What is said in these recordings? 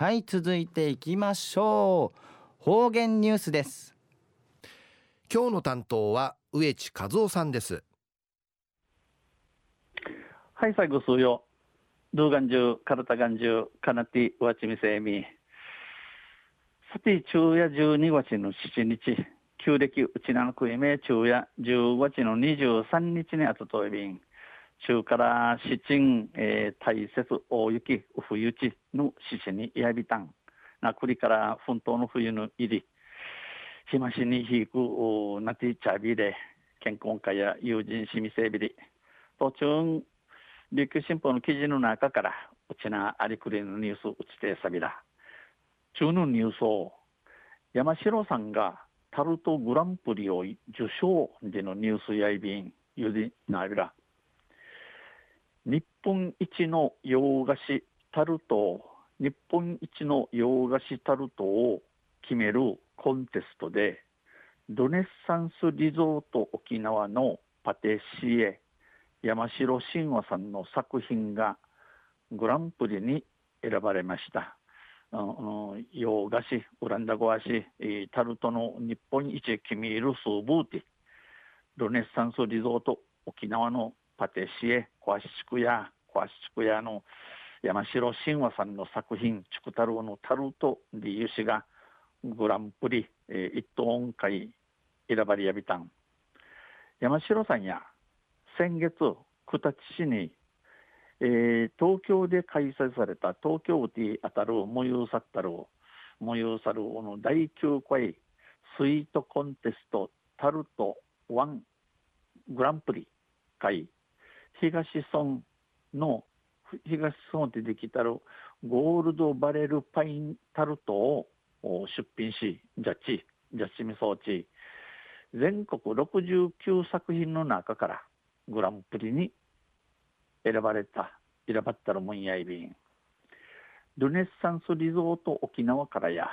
はい続いていきましょう。方言ニュースです。今日の担当は植地和夫さんです。はい最後数よ。動画中体眼中かなてわちみせみさて昼夜12月の7日旧暦うちなのくいめ昼夜10月の23日にあたといびん中から七鎮、えー、大雪大雪冬地の獅子にやびたん。なくりから奮闘の冬の入り。日増しに引くなてちゃびで健康会や友人しみせびり。途中琉球新報の記事の中からうちなありくりのニュースうちてさびら。中のニュースを山城さんがタルトグランプリを受賞でのニュースやいびんゆりなびら。日本一の洋菓子タルト日本一の洋菓子タルトを決めるコンテストでルネッサンスリゾート沖縄のパティシエ山城慎吾さんの作品がグランプリに選ばれました。洋菓子、オランダ語菓子、タルトの日本一決めるスーブーティ、ルネッサンスリゾート沖縄のパティシエ、コアシチクヤ、コアシチクヤの山城慎吾さんの作品、チクタルのタルトリユシがグランプリ、えー、一等音階選ばれやびたん。山城さんや先月、九立市に、えー、東京で開催された東京ティあたる模様さったる模様さるの第9回スイートコンテストタルトワングランプリ会東村の東村でできたるゴールドバレルパインタルトを出品しジャッジジャッジみ装置。全国69作品の中からグランプリに選ばれた選ばったるもんやいびん。ルネッサンスリゾート沖縄からや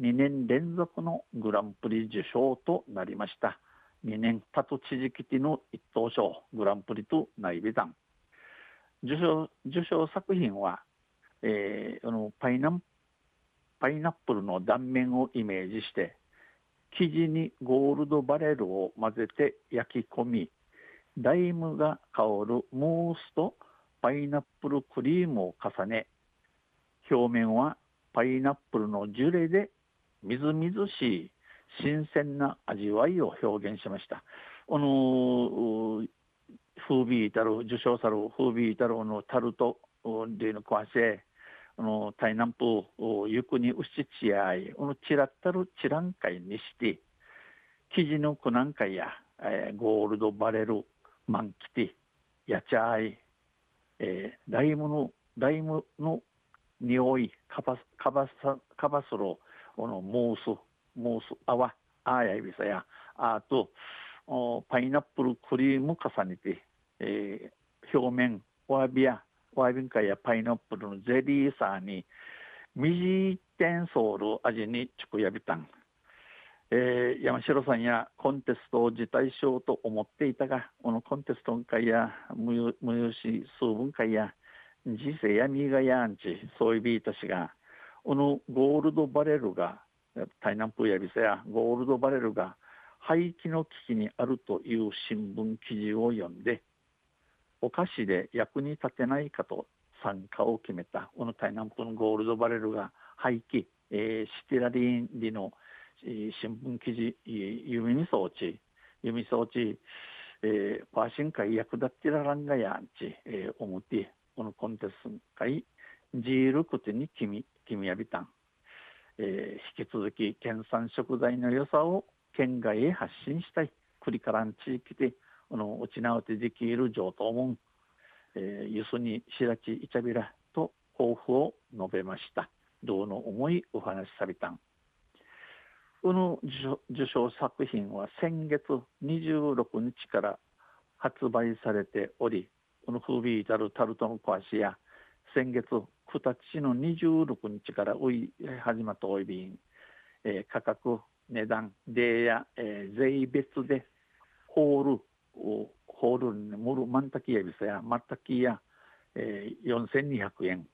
2年連続のグランプリ受賞となりました。2年たと地域ティの一等賞グランプリと内備団。受賞受賞作品は、えー、あのパイナパイナップルの断面をイメージして生地にゴールドバレルを混ぜて焼き込みライムが香るムースとパイナップルクリームを重ね表面はパイナップルのジュレでみずみずしい新鮮な味わいを表現しました。あの風味たる受賞さる風味たるのタルトでの壊せあの台南部ゆくにうしちやいこのちらったるちらんかいにして生地のくなんかや、えー、ゴールドバレルマンキティやちゃい、えー、ライムのライムの匂いカバカバサカバスロこのモースモースあわあやいびさやあとパイナップルクリーム重ねて、えー、表面ワービアワービンカやパイナップルのゼリーさにミジテンソール味にチクヤビタンえー、山城さんやコンテストを辞退しようと思っていたが、このコンテストん会や無有し数分会や、人生やみがやんち、そういうビート氏が、このゴールドバレルが、台南風やびせやゴールドバレルが廃棄の危機にあるという新聞記事を読んで、お菓子で役に立てないかと参加を決めた、この台南風のゴールドバレルが廃棄、えー、シティラリンリの新聞記事弓み装置。弓装置、えー、パーシン会役立ってららんがやんち、えー、思ってこのコンテスト会ジールクテに君君やびたん、えー、引き続き県産食材の良さを県外へ発信したい。クリカラン地域でこの落ち直ってできる上等門、えー、ゆすに白地いちゃびらと抱負を述べました。どうの思いお話しさびたん。この受賞作品は先月26日から発売されており、この風味至るタルトの壊しや、先月9日の26日から始まったおいびん、えー、価格、値段、デーや、えー、税別でホール、ホールにムルマンタキヤビサやマッタキや、えー、4200円、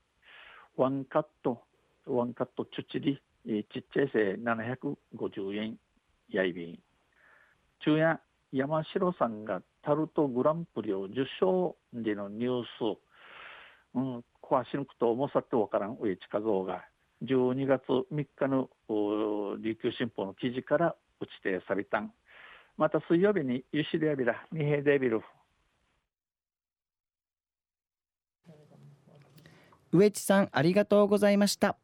ワンカットワンカットチュチリ、ちっちゃいせい750円やいびん。中夜山城さんがタルトグランプリを受賞でのニュース、うん、壊し抜くと重さってわからん上近蔵が12月3日の琉球新報の記事から打ち手されたん。また水曜日にユシデアビラ、ミヘデビル。上地さんありがとうございました。